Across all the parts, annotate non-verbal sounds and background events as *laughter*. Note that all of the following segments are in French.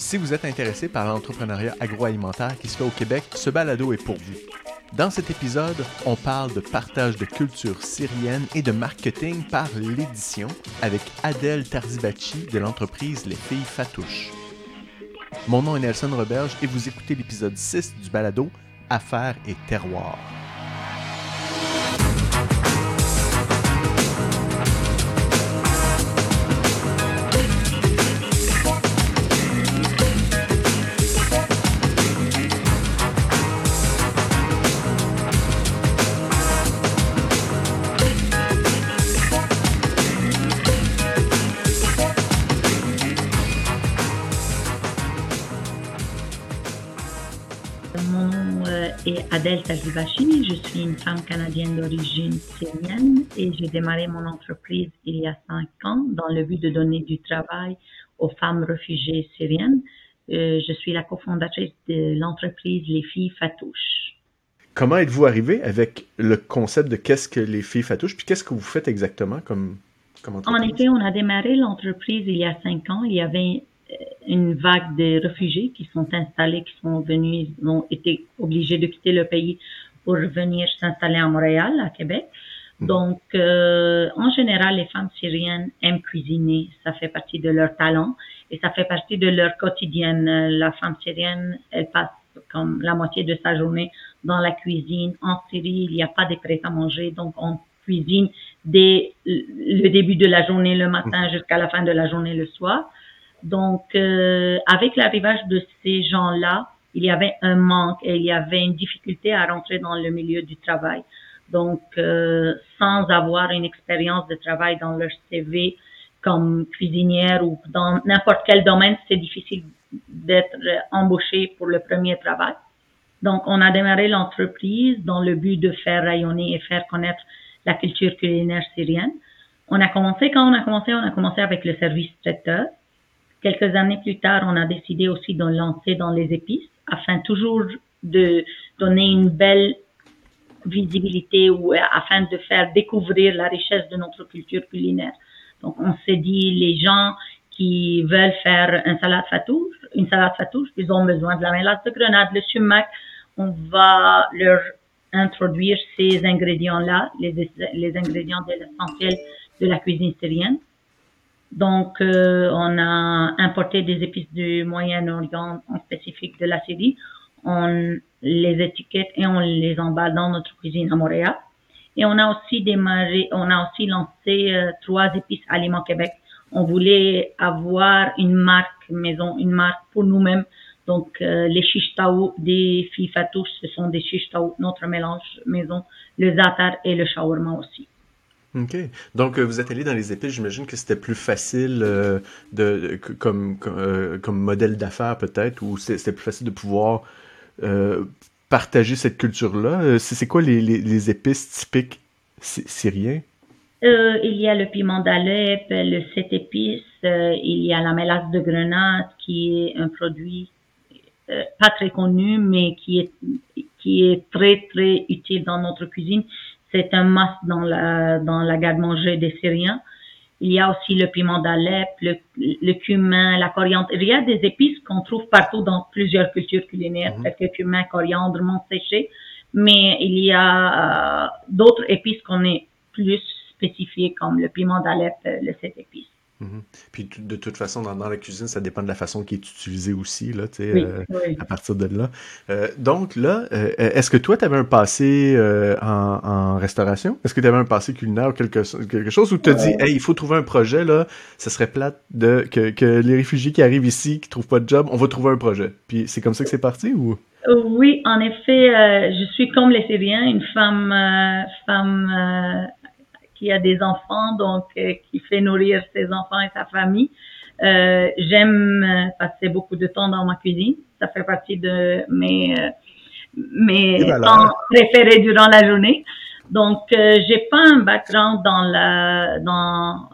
Si vous êtes intéressé par l'entrepreneuriat agroalimentaire qui se fait au Québec, ce balado est pour vous. Dans cet épisode, on parle de partage de culture syrienne et de marketing par l'édition avec Adèle Tarzibachi de l'entreprise Les Filles Fatouches. Mon nom est Nelson Roberge et vous écoutez l'épisode 6 du balado Affaires et terroirs. Adèle Tajibachi. Je suis une femme canadienne d'origine syrienne et j'ai démarré mon entreprise il y a cinq ans dans le but de donner du travail aux femmes réfugiées syriennes. Euh, je suis la cofondatrice de l'entreprise Les Filles Fatouches. Comment êtes-vous arrivé avec le concept de qu'est-ce que les filles fatouches, puis qu'est-ce que vous faites exactement comme, comme En entreprise? effet, on a démarré l'entreprise il y a cinq ans. Il y avait une vague de réfugiés qui sont installés, qui sont venus, ils ont été obligés de quitter le pays pour venir s'installer à Montréal, à Québec. Mhm. Donc, euh, en général, les femmes syriennes aiment cuisiner. Ça fait partie de leur talent et ça fait partie de leur quotidien. Euh, La femme syrienne, elle passe comme la moitié de sa journée dans la cuisine. En Syrie, il n'y a pas de prêt à manger, donc on cuisine dès le début de la journée le matin jusqu'à la fin de la journée le soir. Donc, euh, avec l'arrivage de ces gens-là, il y avait un manque et il y avait une difficulté à rentrer dans le milieu du travail. Donc, euh, sans avoir une expérience de travail dans leur CV comme cuisinière ou dans n'importe quel domaine, c'est difficile d'être euh, embauché pour le premier travail. Donc, on a démarré l'entreprise dans le but de faire rayonner et faire connaître la culture culinaire syrienne. On a commencé, quand on a commencé, on a commencé avec le service traiteur. Quelques années plus tard, on a décidé aussi de lancer dans les épices afin toujours de donner une belle visibilité ou euh, afin de faire découvrir la richesse de notre culture culinaire. Donc, on s'est dit, les gens qui veulent faire un salade fatouche, une salade fatouche, ils ont besoin de la mélasse de grenade, le sumac. On va leur introduire ces ingrédients-là, les, les ingrédients de l'essentiel de la cuisine syrienne. Donc, euh, on a importé des épices du Moyen-Orient, en spécifique de la Syrie. On les étiquette et on les emballe dans notre cuisine à Montréal. Et on a aussi démarré, on a aussi lancé euh, trois épices Aliments Québec. On voulait avoir une marque maison, une marque pour nous-mêmes. Donc, euh, les chiches taou des filles fatouches, ce sont des chiches taou, notre mélange maison, le zatar et le shawarma aussi. OK. Donc, euh, vous êtes allé dans les épices, j'imagine que c'était plus facile euh, de, euh, comme modèle d'affaires peut-être, ou c'était plus facile de pouvoir partager cette culture-là? C'est quoi les, les, les épices typiques sy- syriens? Il y a le piment d'Alep, le sept épices, il y a la mélasse de grenade qui est un produit pas très connu mais qui est qui est très très utile dans notre cuisine. C'est un must dans la dans la garde-manger des Syriens. Il y a aussi le piment d'Alep, le, le cumin, la coriandre. Il y a des épices qu'on trouve partout dans plusieurs cultures culinaires, telles que cumin, coriandre, menthe séché. Mais il y a euh, d'autres épices qu'on est plus spécifiés, comme le piment d'Alep, euh, le sept épices. Mhm. Puis de toute façon, dans, dans la cuisine, ça dépend de la façon qui est utilisée aussi, là, tu sais, Oui, euh, oui. à partir de là. Euh, donc là, euh, est-ce que toi, tu avais un passé euh, en, en restauration? Est-ce que tu avais un passé culinaire ou quelque, quelque chose où tu te dit, hey, il faut trouver un projet, là, ça serait plate de, que, que les réfugiés qui arrivent ici, qui trouvent pas de job, on va trouver un projet? Puis c'est comme ça que c'est parti ou? Oui, en effet, je suis comme les Syriens, une femme, femme qui a des enfants, donc euh, qui fait nourrir ses enfants et sa famille. Euh, J'aime euh, passer beaucoup de temps dans ma cuisine. Ça fait partie de mes euh, mes temps préférés durant la journée. Donc, euh, j'ai pas un background dans la dans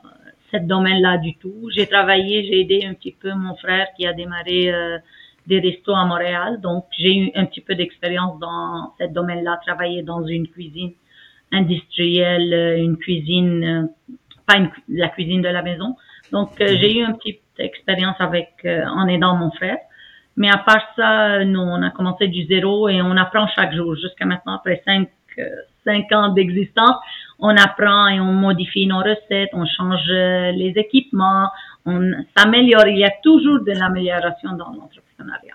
ce domaine-là du tout. J'ai travaillé, j'ai aidé un petit peu mon frère qui a démarré euh, des restos à Montréal. Donc, j'ai eu un petit peu d'expérience dans ce domaine-là, travailler dans une cuisine industrielle, euh, une cuisine, euh, pas une la cuisine de la maison. Donc, euh, j'ai eu un petit expérience avec en aidant mon frère. Mais à part ça, nous, on a commencé du zéro et on apprend chaque jour. Jusqu'à maintenant, après cinq, cinq ans d'existence, on apprend et on modifie nos recettes, on change les équipements, on s'améliore. Il y a toujours de l'amélioration dans l'entrepreneuriat.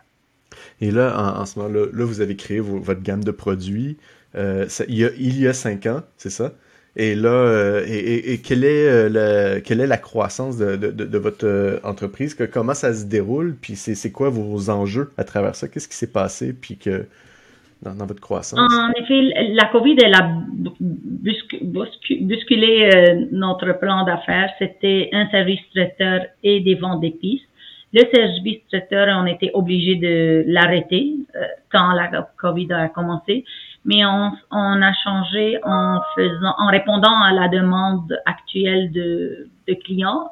Et là, en, ce moment-là, là, vous avez créé votre gamme de produits. Euh, il, y a, il, y a, cinq ans, c'est ça? Et là, euh, et, et, quelle, est, euh, la, quelle est la croissance de, de, de, votre entreprise? Que, comment ça se déroule? Puis c'est quoi vos enjeux à travers ça? Qu'est-ce qui s'est passé? Puis que dans, dans, votre croissance? En effet, la COVID, elle a bousculé notre plan d'affaires. C'était un service traiteur et des ventes d'épices. Le service traiteur, on était obligé de l'arrêter quand la COVID a commencé mais on, on, a changé en faisant, en répondant à la demande actuelle de, de clients.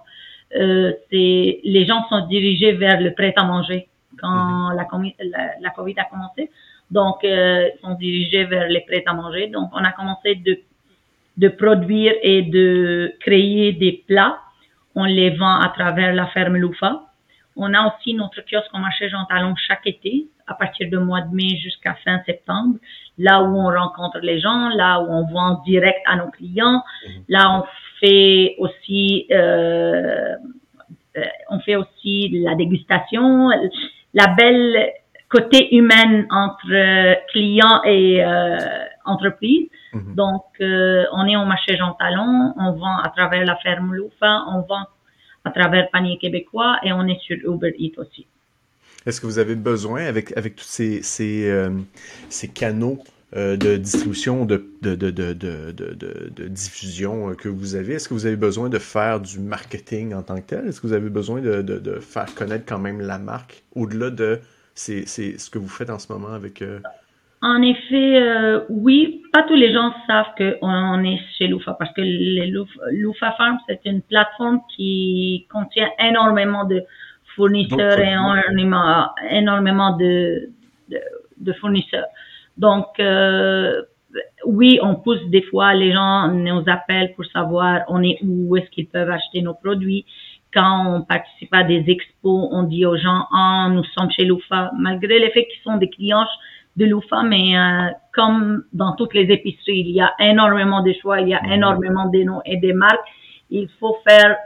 Euh, c'est les gens sont dirigés vers le prêt à manger quand mhm. la, la, Covid a commencé. Donc, euh, ils sont dirigés vers les prêts à manger. Donc, on a commencé de, de produire et de créer des plats. On les vend à travers la ferme Loufa. On a aussi notre kiosque au marché Jean Talon chaque été, à partir du mois de mai jusqu'à fin septembre, là où on rencontre les gens, là où on vend direct à nos clients, mhm. là on fait aussi euh, euh, on fait aussi la dégustation, la belle côté humain entre clients et euh, entreprise. Mhm. Donc, euh, on est au marché Jean Talon, on vend à travers la ferme Loufa, on vend à travers Panier Québécois et on est sur Uber Eats aussi. Est-ce que vous avez besoin, avec, avec tous ces, ces, euh, ces canaux euh, de distribution, de, de, de, de, diffusion euh, que vous avez, est-ce que vous avez besoin de faire du marketing en tant que tel? Est-ce que vous avez besoin de, faire connaître quand même la marque au-delà de c'est, ce que vous faites en ce moment avec... En effet, oui, pas tous les gens savent qu'on est chez Loufa parce que les Loufa, Farm, c'est une plateforme qui contient énormément de fournisseurs et énormément, énormément de, de, fournisseurs. Donc, euh, oui, on pousse des fois, les gens nous appellent pour savoir on est où, est-ce qu'ils peuvent acheter nos produits. Quand on participe à des expos, on dit aux gens, ah, nous sommes chez Loufa, malgré le fait qu'ils sont des clients de Loufa, mais euh, comme dans toutes les épiceries, il y a énormément de choix, il y a mhm. énormément de noms et des marques. Il faut faire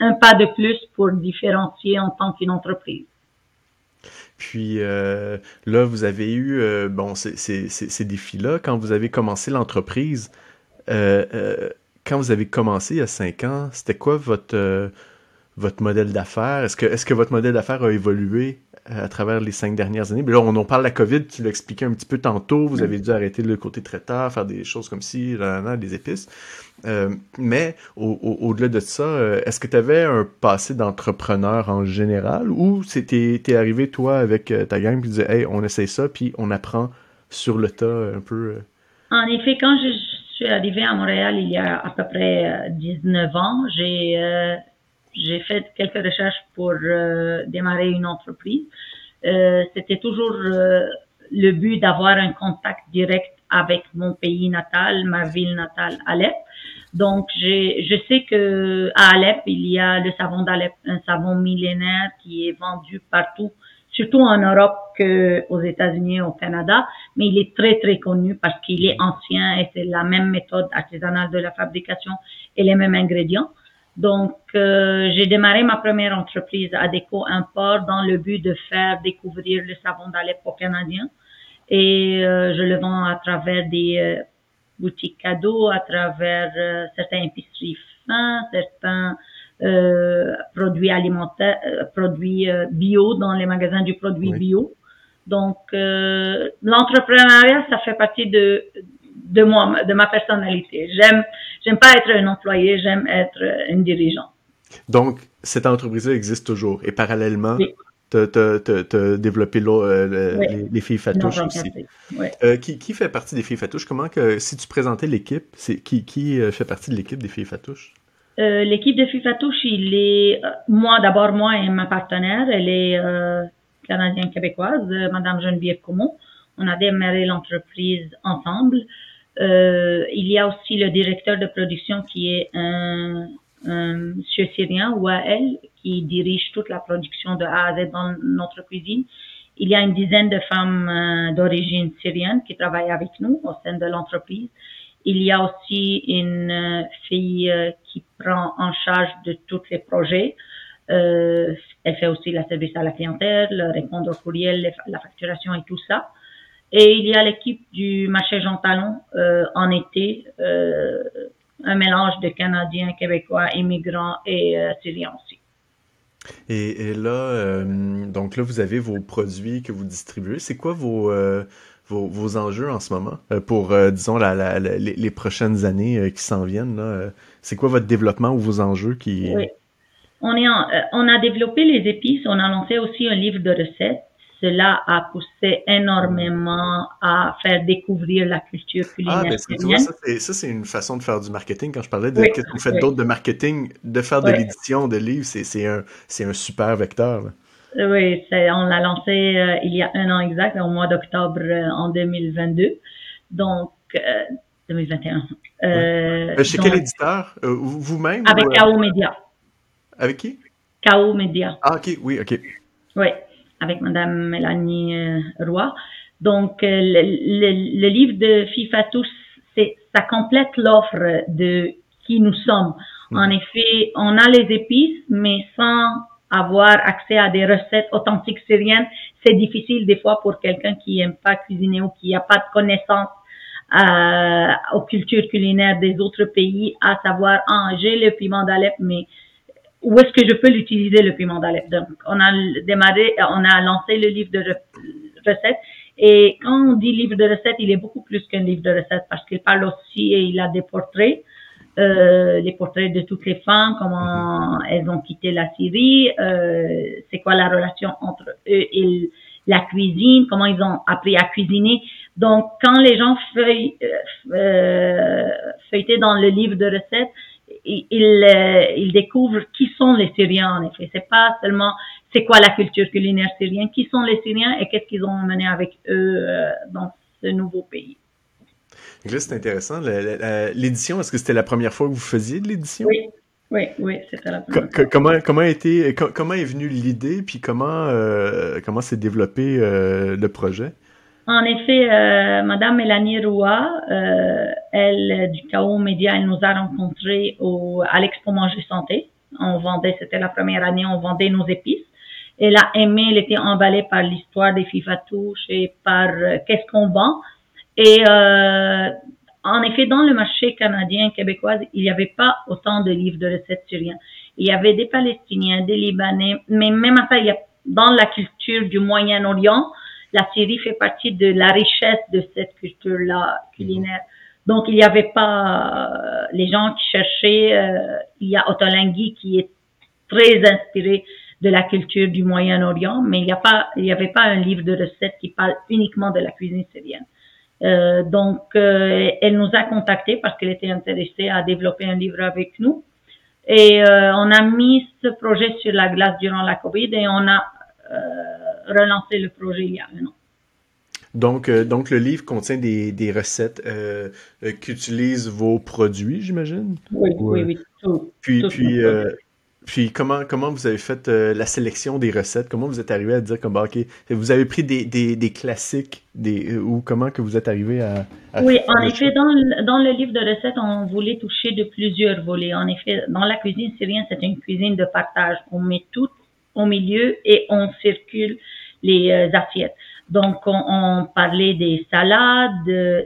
un pas de plus pour différencier en tant qu'une entreprise. Puis euh, là, vous avez eu euh, bon ces, ces, ces défis-là quand vous avez commencé l'entreprise. Quand vous avez commencé il y a cinq ans, c'était quoi votre votre modèle d'affaires? Est-ce que est-ce que votre modèle d'affaires a évolué à travers les cinq dernières années? Mais là, on en parle de la COVID, tu l'as expliqué un petit peu tantôt. Vous avez dû arrêter le côté traiteur, faire des choses comme ci, là, là, des épices. Euh, mais au-delà de ça, euh, est-ce que tu avais un passé d'entrepreneur en général ou c'était t'es arrivé toi avec euh, ta gang puis disais hey on essaie ça puis on apprend sur le tas un peu. En effet, quand je suis arrivée à Montréal il y a à peu près 19 ans, j'ai j'ai fait quelques recherches pour démarrer une entreprise. C'était toujours le but d'avoir un contact direct avec mon pays natal, ma ville natale, Alep. Donc, je sais que à Alep, il y a le savon d'Alep, un savon millénaire qui est vendu partout, surtout en Europe qu'aux États-Unis et au Canada, mais il est très, très connu parce qu'il est ancien et c'est la même méthode artisanale de la fabrication et les mêmes ingrédients. Donc, euh, j'ai démarré ma première entreprise à Déco Import dans le but de faire découvrir le savon d'Alep aux Canadiens et euh, je le vends à travers des euh, boutiques cadeaux, à travers euh, certains épiceries fins, certains produits alimentaires, produits bio dans les magasins du produit bio. Donc l'entrepreneuriat, ça fait partie de de moi, de ma personnalité. J'aime j'aime pas être un employé, j'aime être une dirigeante. Donc cette entreprise-là existe toujours et parallèlement, T'as développé euh, les, filles fatouches aussi. Euh, qui, qui, fait partie des filles fatouches? Comment que, si tu présentais l'équipe, c'est qui, qui euh, fait partie de l'équipe des filles fatouches? l'équipe des filles fatouches, il est, moi, d'abord, moi et ma partenaire, elle est canadienne québécoise, Madame Geneviève Comont. On a démarré l'entreprise ensemble. Il y a aussi le directeur de production qui est un, euh, monsieur syrien, Wael, qui dirige toute la production de A à Z dans notre cuisine. Il y a une dizaine de femmes euh, d'origine syrienne qui travaillent avec nous au sein de l'entreprise. Il y a aussi une euh, fille euh, qui prend en charge de tous les projets. Euh, elle fait aussi la service à la clientèle, répondre aux courriels, la facturation et tout ça. Et il y a l'équipe du marché Jean Talon euh, en été, euh, un mélange de Canadiens, Québécois, immigrants et euh, Syriens aussi. Et, et là, euh, donc là, vous avez vos produits que vous distribuez. C'est quoi vos, euh, vos, vos, enjeux en ce moment pour, disons, la, la, la, les, les, prochaines années qui s'en viennent? Là? C'est quoi votre développement ou vos enjeux qui... Oui. On, est en, on a développé les épices. On a lancé aussi un livre de recettes cela a poussé énormément à faire découvrir la culture culinaire. Ah, ben, tu vois, ça, c'est une façon de faire du marketing. Quand je parlais de oui, qu'est-ce que vous faites oui. d'autre de marketing, de faire de l'édition de livres, c'est un, un super vecteur. Là. Oui, on l'a lancé euh, il y a un an exact, au mois d'octobre euh, en 2022. Donc, euh, 2021. Euh, Chez donc, quel éditeur Vous-même Avec ou, KO Media. Avec qui? KO Media. Ah, ok, oui, ok. Oui avec Madame Mélanie euh, Roy. Donc, euh, le, le, le, livre de FIFA Tous, c'est, ça complète l'offre de qui nous sommes. Mmh. En effet, on a les épices, mais sans avoir accès à des recettes authentiques syriennes, c'est difficile des fois pour quelqu'un qui aime pas cuisiner ou qui n'a pas de connaissance euh, aux cultures culinaires des autres pays, à savoir, ah, j'ai le piment d'Alep, mais où est-ce que je peux l'utiliser le piment d'Alep. Donc, on a démarré, on a lancé le livre de recettes. Et quand on dit livre de recettes, il est beaucoup plus qu'un livre de recettes parce qu'il parle aussi et il a des portraits, euh, les portraits de toutes les femmes, comment elles ont quitté la Syrie, euh, c'est quoi la relation entre eux et la cuisine, comment ils ont appris à cuisiner. Donc, quand les gens feuillent, euh, feuilletaient dans le livre de recettes, il, euh, il découvre qui sont les Syriens en effet. C'est pas seulement c'est quoi la culture culinaire syrienne, qui sont les Syriens et qu'est-ce qu'ils ont mené avec eux euh, dans ce nouveau pays. Donc là, c'est intéressant. L'édition, est-ce que c'était la première fois que vous faisiez de l'édition? Oui, oui, oui, c'était la première fois. Comment, comment, a été, comment est venue l'idée, puis comment, euh, comment s'est développé euh, le projet? En effet, euh, Madame Mélanie Roy, euh, elle du KO Média, elle nous a rencontrés au, à l'Expo Manger Santé. On vendait, c'était la première année, on vendait nos épices. Elle a aimé, elle était emballée par l'histoire des FIFA Touches et par euh, qu'est-ce qu'on vend. Et euh, en effet, dans le marché canadien, québécois, il n'y avait pas autant de livres de recettes syriens. Il y avait des Palestiniens, des Libanais, mais même ça, il y a dans la culture du Moyen-Orient, la Syrie fait partie de la richesse de cette culture-là culinaire. Donc, il n'y avait pas euh, les gens qui cherchaient. Euh, il y a Otolenghi qui est très inspiré de la culture du Moyen-Orient, mais il n'y a pas, il n'y avait pas un livre de recettes qui parle uniquement de la cuisine syrienne. Euh, donc, euh, elle nous a contactés parce qu'elle était intéressée à développer un livre avec nous. Et euh, on a mis ce projet sur la glace durant la COVID et on a relancer le projet il y a un an. Donc, euh, donc le livre contient des, des recettes euh, euh, qu'utilisent vos produits, j'imagine? Oui, oui, oui, tout. Puis, tout puis, euh, puis comment, comment vous avez fait la sélection des recettes? Comment vous êtes arrivé à dire comme, bah, OK, vous avez pris des, des, des classiques des, ou comment que vous êtes arrivé à... à oui, en effet, dans le, dans le livre de recettes, on voulait toucher de plusieurs volets. En effet, dans la cuisine syrienne, c'est une cuisine de partage. On met tout au milieu et on circule les euh, assiettes. Donc, on, on, parlait des salades. Euh,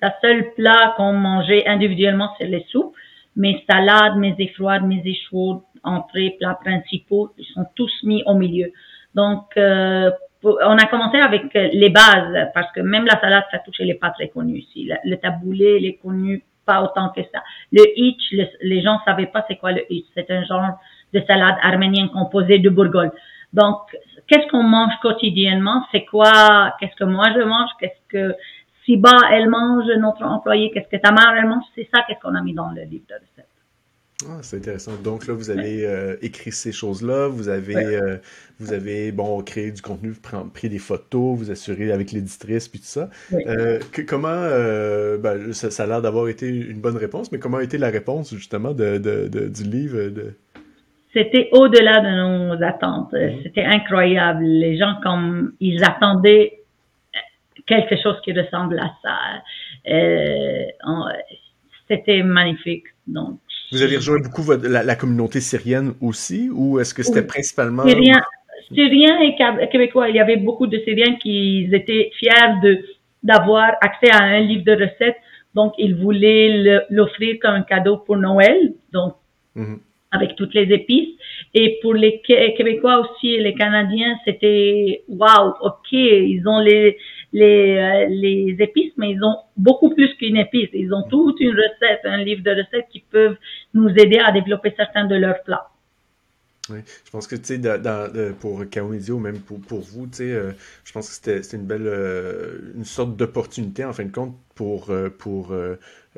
la seule plat qu'on mangeait individuellement, c'est les soupes. Mes salades, mes froides, mes chaudes, entrées, plats principaux, ils sont tous mis au milieu. Donc, euh, on a commencé avec les bases, parce que même la salade, ça touchait les pas très connus ici. Le, taboulé, il est connu pas autant que ça. Le hitch, le, les gens savaient pas c'est quoi le hitch. C'est un genre de salade arménienne composée de bourgogne. Donc, qu'est-ce qu'on mange quotidiennement? C'est quoi? Qu'est-ce que moi je mange? Qu'est-ce que Siba, elle mange, notre employé? Qu'est-ce que ta mère, elle mange? C'est ça, qu'est-ce qu'on a mis dans le livre de recettes. Ah, c'est intéressant. Donc là, vous avez euh, écrit ces choses-là, vous avez, euh, vous avez bon, créé du contenu, pris des photos, vous assurez avec l'éditrice, puis tout ça. Euh, comment, ben, ça, a l'air d'avoir été une bonne réponse, mais comment a été la réponse justement de, de, du livre de... C'était au-delà de nos attentes. Mhm. C'était incroyable. Les gens, comme ils attendaient quelque chose qui ressemble à ça. C'était magnifique. Donc, vous avez rejoint beaucoup la, communauté syrienne aussi, ou est-ce que c'était principalement... Syriens, Syriens et Québécois. Il y avait beaucoup de Syriens qui étaient fiers de d'avoir accès à un livre de recettes, donc ils voulaient l'offrir comme un cadeau pour Noël, donc mhm. Avec toutes les épices. Et pour les Québécois aussi les Canadiens, c'était waouh, ok, ils ont les les, euh, les épices, mais ils ont beaucoup plus qu'une épice. Ils ont toute une recette, un livre de recettes qui peuvent nous aider à développer certains de leurs plats. Oui, je pense que tu sais, dans, pour ou même pour, pour vous, tu sais, euh, je pense que c'était une belle, euh, une sorte d'opportunité en fin de compte pour, pour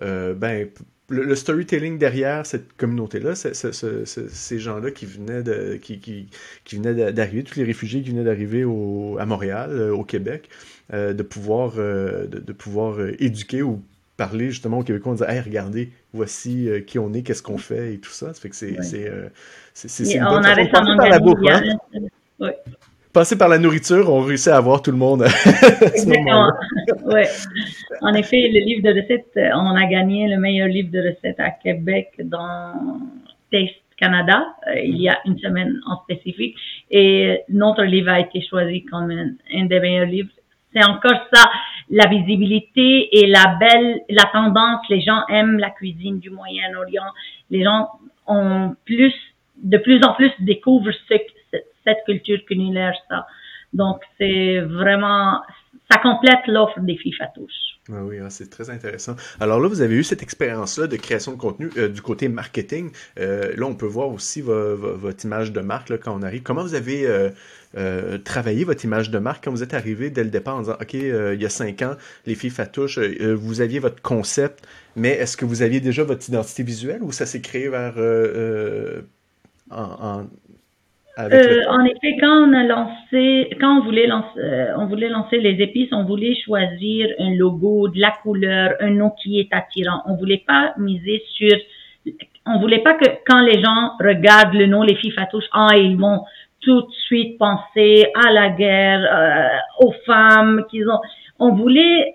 ben, le, storytelling derrière cette communauté-là, ces gens-là qui venaient de, qui, qui, qui venaient d'arriver, tous les réfugiés qui venaient d'arriver à Montréal, au Québec, euh, de pouvoir, euh, de, pouvoir euh, éduquer ou parler justement aux Québécois en disant Hey, regardez, voici qui on est, qu'est-ce qu'on fait et tout ça. Ça fait que c'est c'est une bonne façon passer par la bouffe. Hein? Passer par la nourriture, on réussit à avoir tout le monde. *laughs* Exactement. *laughs* ouais. En effet, le livre de recettes, on a gagné le meilleur livre de recettes à Québec dans Taste Canada il y a une semaine en spécifique et notre livre a été choisi comme un des meilleurs livres c'est encore ça, la visibilité et la belle, la tendance. Les gens aiment la cuisine du Moyen-Orient. Les gens ont plus, de plus en plus découvrent cette culture culinaire, ça. Donc, c'est vraiment, ça complète l'offre des filles fatouches. Ah oui, ah, c'est très intéressant. Alors là, vous avez eu cette expérience-là de création de contenu euh, du côté marketing. Euh, là, on peut voir aussi votre image de marque quand on arrive. Comment vous avez euh, travaillé votre image de marque quand vous êtes arrivé dès le départ en disant, OK, il y a cinq ans, les filles fatouches, vous aviez votre concept, mais est-ce que vous aviez déjà votre identité visuelle ou ça s'est créé vers... en, euh, en effet, quand on a lancé, quand on voulait lancer, euh, on voulait lancer les épices, on voulait choisir un logo, de la couleur, un nom qui est attirant. On voulait pas miser sur, on voulait pas que quand les gens regardent le nom les filles fatouches, ah ils vont tout de suite penser à la guerre, euh, aux femmes qu'ils ont. On voulait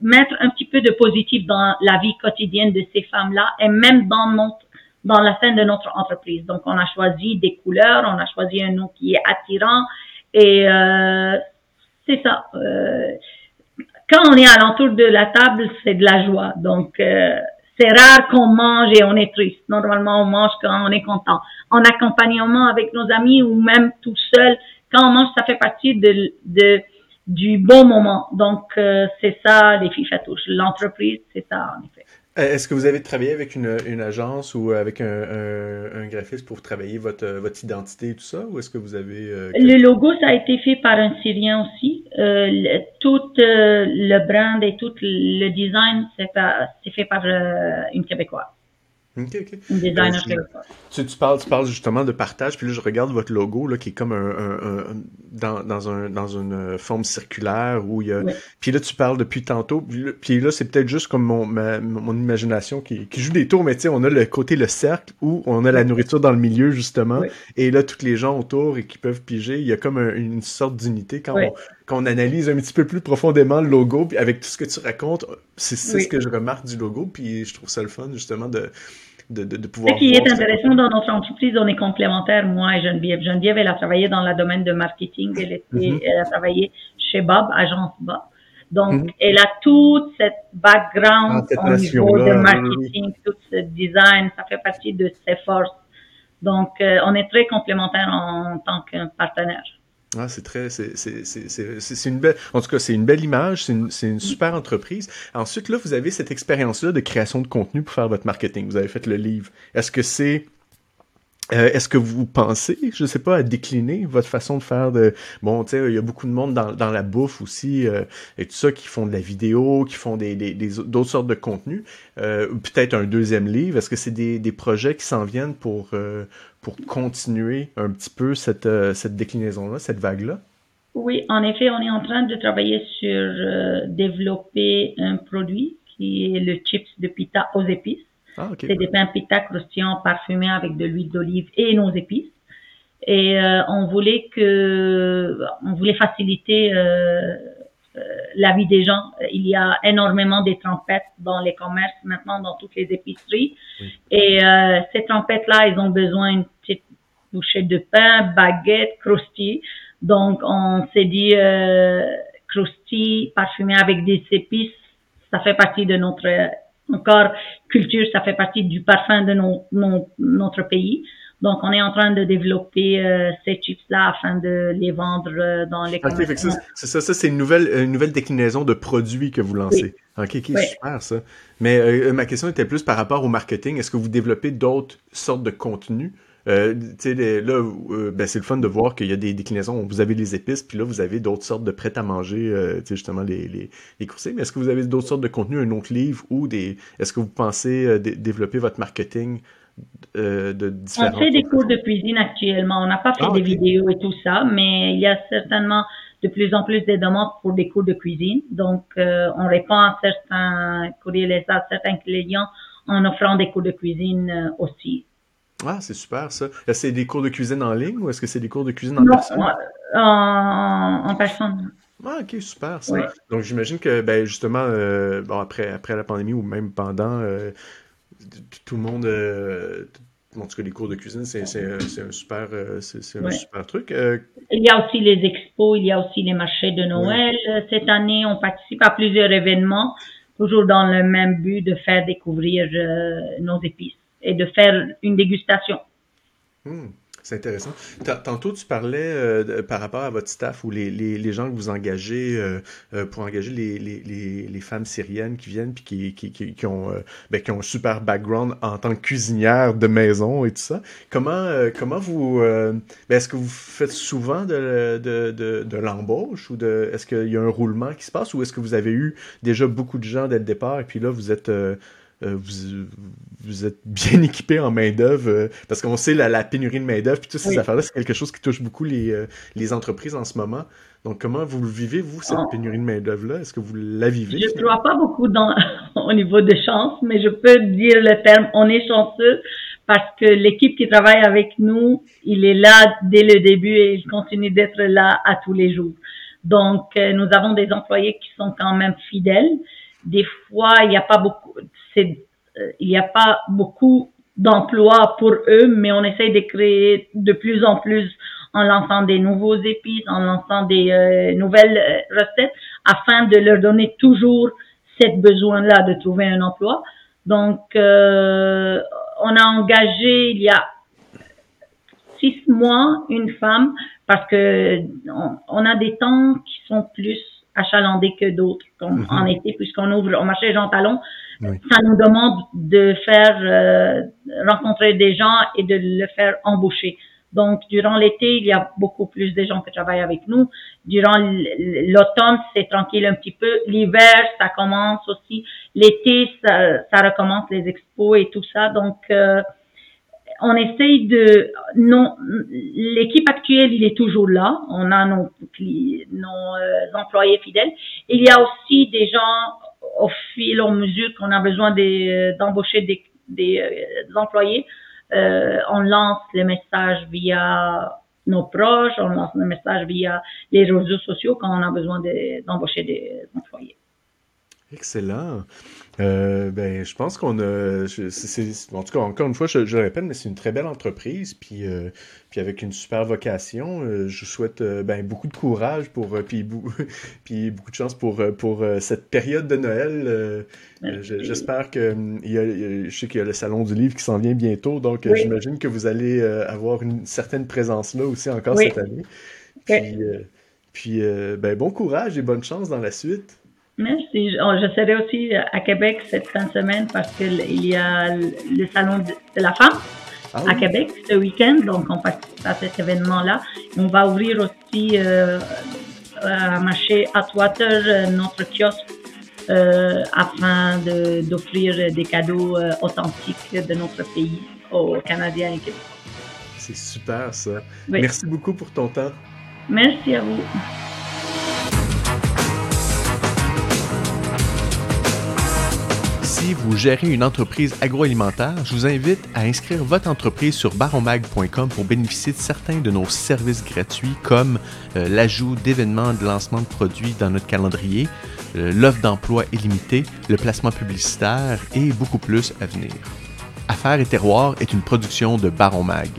mettre un petit peu de positif dans la vie quotidienne de ces femmes-là et même dans notre dans la scène de notre entreprise. Donc, on a choisi des couleurs, on a choisi un nom qui est attirant et euh, c'est ça. Euh, quand on est à l'entour de la table, c'est de la joie. Donc, euh, c'est rare qu'on mange et on est triste. Normalement, on mange quand on est content. En accompagnement avec nos amis ou même tout seul, quand on mange, ça fait partie de, de du bon moment. Donc, euh, c'est ça, les filles fatouches. L'entreprise, c'est ça, en effet. Euh, est-ce que vous avez travaillé avec une, une agence ou avec un, un, un, graphiste pour travailler votre, votre identité et tout ça? Ou est-ce que vous avez... Euh, le logo, ça a été fait par un Syrien aussi. Euh, tout euh, le brand et tout le design, c'est fait par une Québécoise. Ok, ok. Designer ben, tu, tu, parles, tu parles justement de partage, puis là, je regarde votre logo, là, qui est comme un, un, dans, dans, un, dans une euh, forme circulaire, où il y a... Puis là, tu parles depuis tantôt, puis là, c'est peut-être juste comme mon, mon imagination qui, qui joue des tours, mais tu sais, on a le côté, le cercle, où on a la nourriture dans le milieu, justement, et là, tous les gens autour et qui peuvent piger, il y a comme une sorte d'unité quand on analyse un petit peu plus profondément le logo, puis avec tout ce que tu racontes, c'est ce que je remarque du logo, puis je trouve ça le fun justement de, de, de, pouvoir. Ce qui est intéressant dans notre entreprise, on est complémentaires, moi et Geneviève. Geneviève, elle a travaillé dans le domaine de marketing, elle, était, mhm. elle a travaillé chez Bob, agence Bob. Donc, mhm. elle a toute cette background ah, au niveau de marketing, tout ce design, ça fait partie de ses forces. Donc, euh, on est très complémentaires en tant que partenaire. Ah, c'est très, c'est une belle, en tout cas, c'est une belle image, c'est une, une, super entreprise. Ensuite, là, vous avez cette expérience-là de création de contenu pour faire votre marketing. Vous avez fait le livre. Est-ce que c'est, Euh, est-ce que vous pensez, je ne sais pas, à décliner votre façon de faire de... Bon, tu sais, il y a beaucoup de monde dans, dans la bouffe aussi, euh, et tout ça, qui font de la vidéo, qui font des, des, d'autres sortes de contenus. Euh, peut-être un deuxième livre. Est-ce que c'est des, des projets qui s'en viennent pour, euh, pour continuer un petit peu cette, cette déclinaison-là, cette vague-là? Oui, en effet, on est en train de travailler sur développer un produit qui est le chips de pita aux épices. Ah, c'est des pains pita croustillants parfumés avec de l'huile d'olive et nos épices. Et euh, on voulait que, on voulait faciliter euh, euh, la vie des gens. Il y a énormément de trempettes dans les commerces maintenant, dans toutes les épiceries. Et ces trempettes-là, ils ont besoin d'une petite bouchée de pain, baguette, croustille. Donc, on s'est dit, euh, croustille parfumé avec des épices, ça fait partie de notre encore culture, ça fait partie du parfum de notre pays. Donc, on est en train de développer euh, ces chips-là afin de les vendre euh, dans les okay, C'est ça, ça c'est une nouvelle, une nouvelle déclinaison de produits que vous lancez. Ok, ok, super ça. Mais euh, ma question était plus par rapport au marketing. Est-ce que vous développez d'autres sortes de contenus? Euh, là, euh, ben, c'est le fun de voir qu'il y a des déclinaisons. Vous avez les épices, puis là, vous avez d'autres sortes de prêts à manger, euh, justement les, les, les Mais est-ce que vous avez d'autres sortes de contenus, un autre livre ou des. Est-ce que vous pensez euh, développer votre marketing de différents. On fait des cours de cuisine actuellement. On n'a pas fait ah, des vidéos et tout ça, mais il y a certainement de plus en plus de demandes pour des cours de cuisine. Donc, on répond à certains courriers, à certains clients en offrant des cours de cuisine aussi. Ah, c'est super ça. Est-ce que c'est des cours de cuisine en ligne ou est-ce que c'est des cours de cuisine en personne? En, en personne. Ah, ok, super ça. Donc j'imagine que ben, justement, euh, bon, après, après la pandémie ou même pendant, euh, tout le monde. Euh, en tout cas, les cours de cuisine, c'est un super, c'est un super truc. Il y a aussi les expos, il y a aussi les marchés de Noël. Cette année, on participe à plusieurs événements, toujours dans le même but de faire découvrir nos épices et de faire une dégustation. Hmm, c'est intéressant. Tantôt, tu parlais euh, par rapport à votre staff ou les, les, les gens que vous engagez euh, euh, pour engager les, les, femmes syriennes qui viennent puis qui, qui, qui, ont, ben, qui ont un super background en tant que cuisinière de maison et tout ça. Comment, comment vous. Ben, est-ce que vous faites souvent de, de, de, de l'embauche ou de. Est-ce qu'il y a un roulement qui se passe ou est-ce que vous avez eu déjà beaucoup de gens dès le départ et puis là, vous êtes euh, vous, vous, êtes bien *laughs* équipé en main-d'œuvre, euh, parce qu'on sait la, la, pénurie de main-d'œuvre, puis toutes ces affaires-là, c'est quelque chose qui touche beaucoup les, euh, les entreprises en ce moment. Donc, comment vous le vivez, vous, cette ah. pénurie de main-d'œuvre-là? Est-ce que vous la vivez? Je ne crois pas beaucoup dans, *laughs* au niveau de chance, mais je peux dire le terme on est chanceux parce que l'équipe qui travaille avec nous, il est là dès le début et il continue d'être là à tous les jours. Donc, nous avons des employés qui sont quand même fidèles. Des fois, il n'y a pas beaucoup, euh, il n'y a pas beaucoup d'emplois pour eux, mais on essaye de créer de plus en plus en lançant des nouveaux épices, en lançant des euh, nouvelles euh, recettes, afin de leur donner toujours cette besoin-là de trouver un emploi. Donc, on a engagé il y a six mois une femme parce que on a des temps qui sont plus achalandés que d'autres, comme mhm. en été, puisqu'on ouvre au marché Jean Talon. Ça nous demande de faire euh, rencontrer des gens et de le faire embaucher. Donc, durant l'été, il y a beaucoup plus de gens qui travaillent avec nous. Durant l'automne, c'est tranquille un petit peu. L'hiver, ça commence aussi. L'été, ça, ça, recommence les expos et tout ça. Donc, euh, on essaye de non l'équipe actuelle il est toujours là. On a nos nos euh, employés fidèles. Il y a aussi des gens au fil à mesure qu'on a besoin euh, d'embaucher des, des, euh, employés. On lance les messages via nos proches on lance les messages via les réseaux sociaux quand on a besoin d'embaucher des employés excellent euh, ben, je pense qu'on a. en tout cas, encore une fois, je, je le répète, mais c'est une très belle entreprise. Puis, euh, puis avec une super vocation, euh, je souhaite ben, beaucoup de courage pour. puis, *laughs* puis beaucoup de chance pour, pour cette période de Noël. J'espère que. Il y a, je sais qu'il y a le Salon du Livre qui s'en vient bientôt. Donc, j'imagine que vous allez avoir une certaine présence là aussi encore cette année. Puis, puis ben, bon courage et bonne chance dans la suite. Merci. Je serai aussi à Québec cette fin de semaine parce qu'il y a le salon de la femme ah à Québec ce week-end, donc on participe à cet événement-là. On va ouvrir aussi à marché Atwater notre kiosque afin d'offrir des cadeaux authentiques de notre pays aux Canadiens et Québécois. C'est super ça. Merci beaucoup pour ton temps. Merci à vous. Si vous gérez une entreprise agroalimentaire, je vous invite à inscrire votre entreprise sur baromag.com pour bénéficier de certains de nos services gratuits comme euh, l'ajout d'événements de lancement de produits dans notre calendrier, euh, l'offre d'emploi illimitée, le placement publicitaire et beaucoup plus à venir. Affaires et terroir est une production de Baron Mag.